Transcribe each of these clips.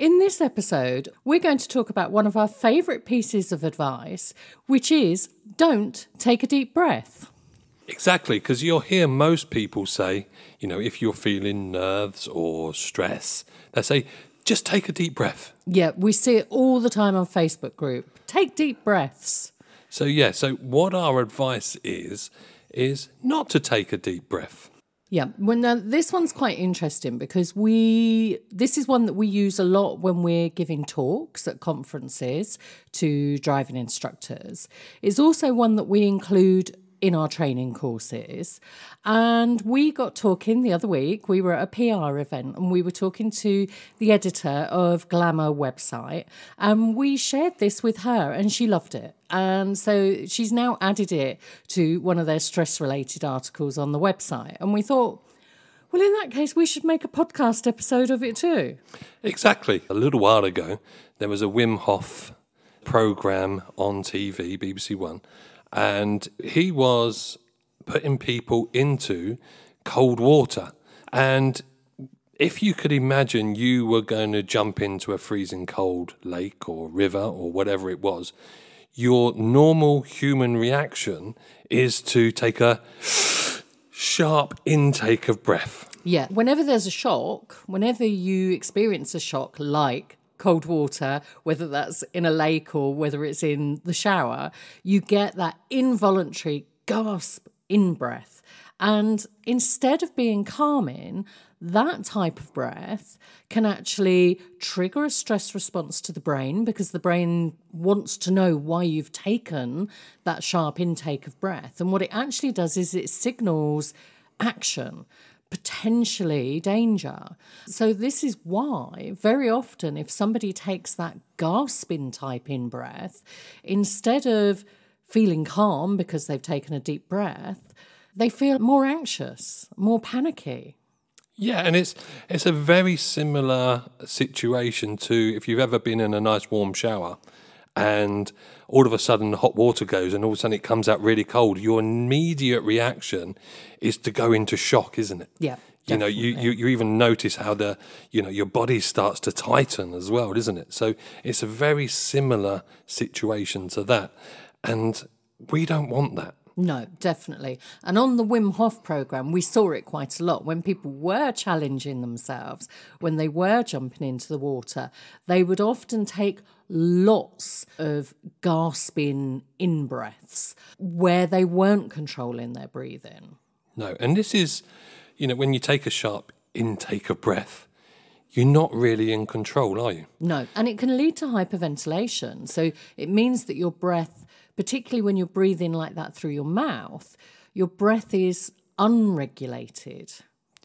In this episode, we're going to talk about one of our favourite pieces of advice, which is don't take a deep breath. Exactly, because you'll hear most people say, you know, if you're feeling nerves or stress, they say, just take a deep breath. Yeah, we see it all the time on Facebook group. Take deep breaths. So, yeah, so what our advice is, is not to take a deep breath. Yeah, well, now this one's quite interesting because we this is one that we use a lot when we're giving talks at conferences to driving instructors. It's also one that we include in our training courses. And we got talking the other week. We were at a PR event and we were talking to the editor of Glamour website. And we shared this with her and she loved it. And so she's now added it to one of their stress related articles on the website. And we thought, well, in that case, we should make a podcast episode of it too. Exactly. A little while ago, there was a Wim Hof program on TV, BBC One, and he was putting people into cold water. And if you could imagine you were going to jump into a freezing cold lake or river or whatever it was, your normal human reaction is to take a sharp intake of breath. Yeah, whenever there's a shock, whenever you experience a shock like cold water, whether that's in a lake or whether it's in the shower, you get that involuntary gasp in breath. And instead of being calming, that type of breath can actually trigger a stress response to the brain because the brain wants to know why you've taken that sharp intake of breath. And what it actually does is it signals action potentially danger. So, this is why very often, if somebody takes that gasping type in breath, instead of feeling calm because they've taken a deep breath, they feel more anxious, more panicky. Yeah, and it's it's a very similar situation to if you've ever been in a nice warm shower and all of a sudden the hot water goes and all of a sudden it comes out really cold, your immediate reaction is to go into shock, isn't it? Yeah. You know, you, you, you even notice how the you know your body starts to tighten as well, isn't it? So it's a very similar situation to that, and we don't want that. No, definitely. And on the Wim Hof program, we saw it quite a lot when people were challenging themselves, when they were jumping into the water, they would often take lots of gasping in breaths where they weren't controlling their breathing. No, and this is, you know, when you take a sharp intake of breath, you're not really in control, are you? No, and it can lead to hyperventilation. So it means that your breath particularly when you're breathing like that through your mouth, your breath is unregulated.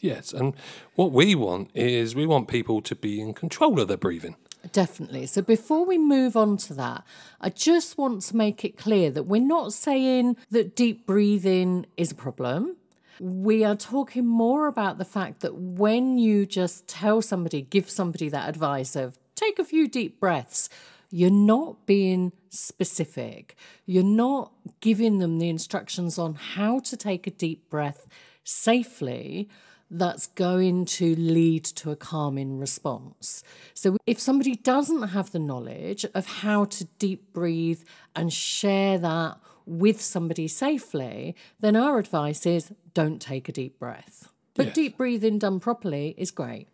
Yes, and what we want is we want people to be in control of their breathing. Definitely. So before we move on to that, I just want to make it clear that we're not saying that deep breathing is a problem. We are talking more about the fact that when you just tell somebody, give somebody that advice of take a few deep breaths, you're not being specific. You're not giving them the instructions on how to take a deep breath safely that's going to lead to a calming response. So, if somebody doesn't have the knowledge of how to deep breathe and share that with somebody safely, then our advice is don't take a deep breath. But yes. deep breathing done properly is great.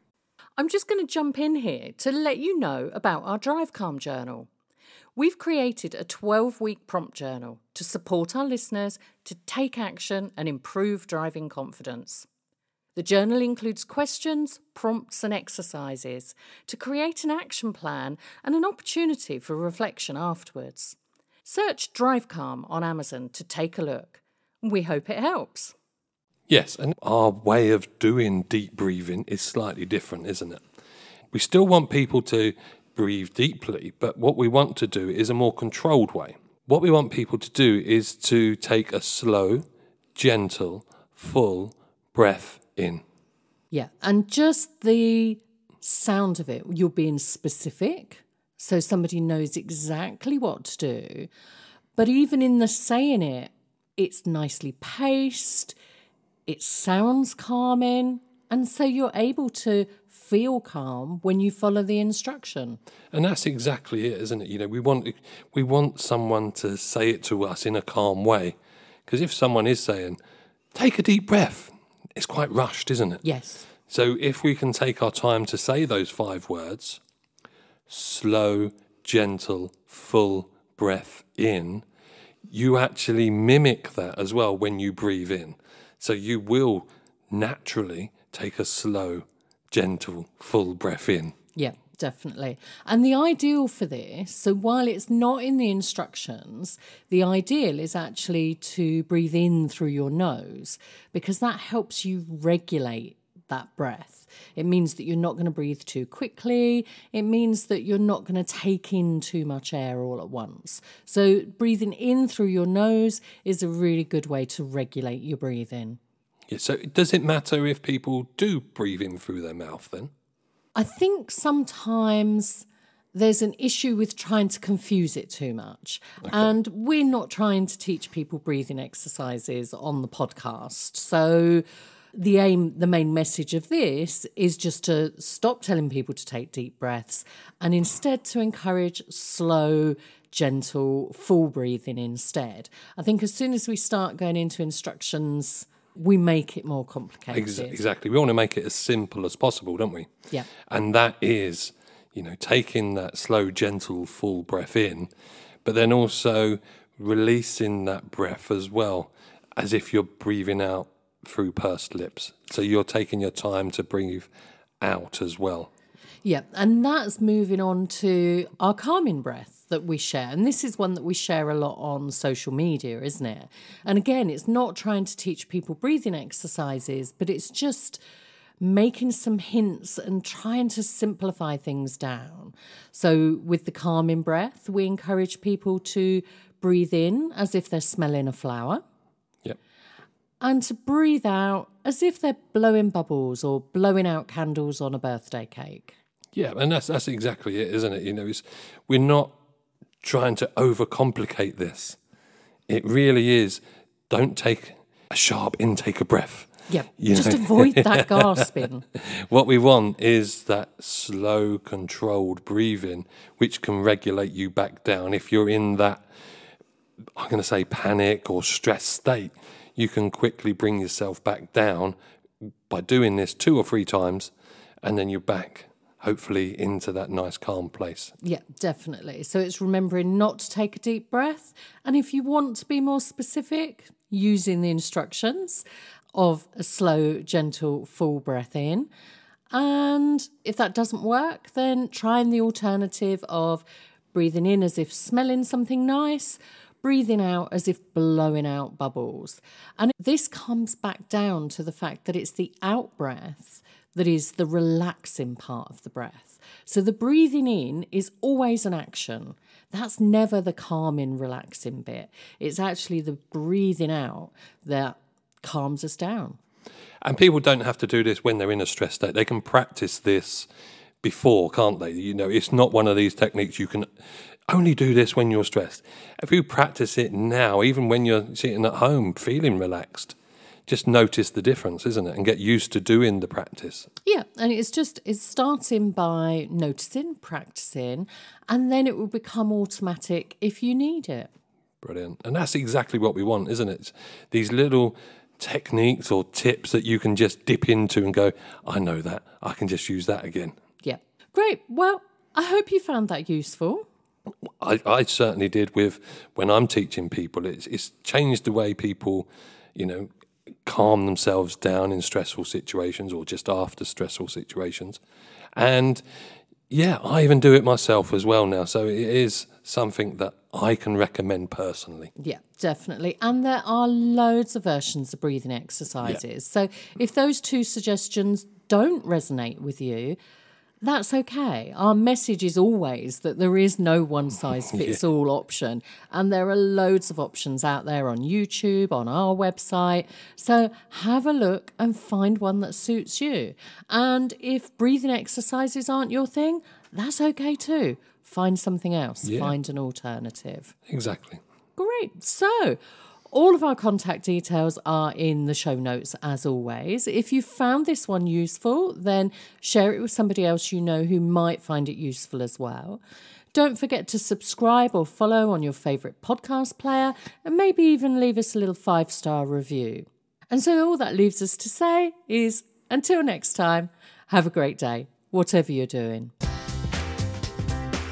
I'm just going to jump in here to let you know about our Drive Calm Journal. We've created a 12 week prompt journal to support our listeners to take action and improve driving confidence. The journal includes questions, prompts, and exercises to create an action plan and an opportunity for reflection afterwards. Search Drive Calm on Amazon to take a look. We hope it helps. Yes, and our way of doing deep breathing is slightly different, isn't it? We still want people to breathe deeply, but what we want to do is a more controlled way. What we want people to do is to take a slow, gentle, full breath in. Yeah. And just the sound of it, you're being specific. So somebody knows exactly what to do. But even in the saying it, it's nicely paced, it sounds calming. And so you're able to feel calm when you follow the instruction. And that's exactly it, isn't it? You know, we want we want someone to say it to us in a calm way. Because if someone is saying, take a deep breath, it's quite rushed, isn't it? Yes. So if we can take our time to say those five words, slow, gentle, full breath in, you actually mimic that as well when you breathe in. So you will naturally take a slow, gentle, full breath in. Yeah, definitely. And the ideal for this, so while it's not in the instructions, the ideal is actually to breathe in through your nose because that helps you regulate that breath. It means that you're not going to breathe too quickly. It means that you're not going to take in too much air all at once. So, breathing in through your nose is a really good way to regulate your breathing. Yeah, so does it matter if people do breathe in through their mouth then? I think sometimes there's an issue with trying to confuse it too much. And we're not trying to teach people breathing exercises on the podcast. So the aim, the main message of this is just to stop telling people to take deep breaths and instead to encourage slow, gentle, full breathing instead. I think as soon as we start going into instructions, we make it more complicated. Ex- exactly. We want to make it as simple as possible, don't we? Yeah. And that is, you know, taking that slow, gentle, full breath in, but then also releasing that breath as well, as if you're breathing out through pursed lips. So you're taking your time to breathe out as well. Yeah, and that's moving on to our calming breath that we share. And this is one that we share a lot on social media, isn't it? And again, it's not trying to teach people breathing exercises, but it's just making some hints and trying to simplify things down. So, with the calming breath, we encourage people to breathe in as if they're smelling a flower. And to breathe out as if they're blowing bubbles or blowing out candles on a birthday cake. Yeah, and that's that's exactly it, isn't it? You know, it's, we're not trying to overcomplicate this. It really is. Don't take a sharp intake of breath. Yeah, You just know. avoid that gasping. What we want is that slow, controlled breathing, which can regulate you back down. If you're in that, I'm going to say panic or stress state, you can quickly bring yourself back down by doing this two or three times, and then you're back, hopefully, into that nice, calm place. Yeah, definitely. So it's remembering not to take a deep breath. And if you want to be more specific, using the instructions of a slow, gentle, full breath in. And if that doesn't work, then trying the alternative of breathing in as if smelling something nice, breathing out as if blowing out bubbles. And this comes back down to the fact that it's the out breath that is the relaxing part of the breath. So the breathing in is always an action. That's never the calming, relaxing bit. It's actually the breathing out that calms us down. And people don't have to do this when they're in a stress state. They can practice this before, can't they? You know, it's not one of these techniques you can only do this when you're stressed. If you practice it now, even when you're sitting at home feeling relaxed, just notice the difference, isn't it? And get used to doing the practice. Yeah, and it's just it's starting by noticing, practicing, and then it will become automatic if you need it. Brilliant. And that's exactly what we want, isn't it? These little techniques or tips that you can just dip into and go, I know that. I can just use that again. Yeah. Great. Well, I hope you found that useful. I, I certainly did with when I'm teaching people. It's, it's changed the way people, you know, calm themselves down in stressful situations or just after stressful situations. And yeah, I even do it myself as well now. So it is something that I can recommend personally. Yeah, definitely. And there are loads of versions of breathing exercises. So if those two suggestions don't resonate with you, that's okay. Our message is always that there is no one size fits all option. And there are loads of options out there on YouTube, on our website. So have a look and find one that suits you. And if breathing exercises aren't your thing, that's okay too. Find something else, Yeah. find an alternative. Exactly. Great. So, all of our contact details are in the show notes as always. If you found this one useful, then share it with somebody else you know who might find it useful as well. Don't forget to subscribe or follow on your favourite podcast player and maybe even leave us a little five star review. And so, all that leaves us to say is until next time, have a great day, whatever you're doing.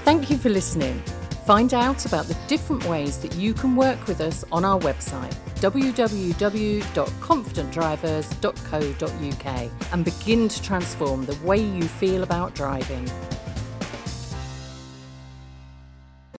Thank you for listening. Find out about the different ways that you can work with us on our website www.confidentdrivers.co.uk and begin to transform the way you feel about driving.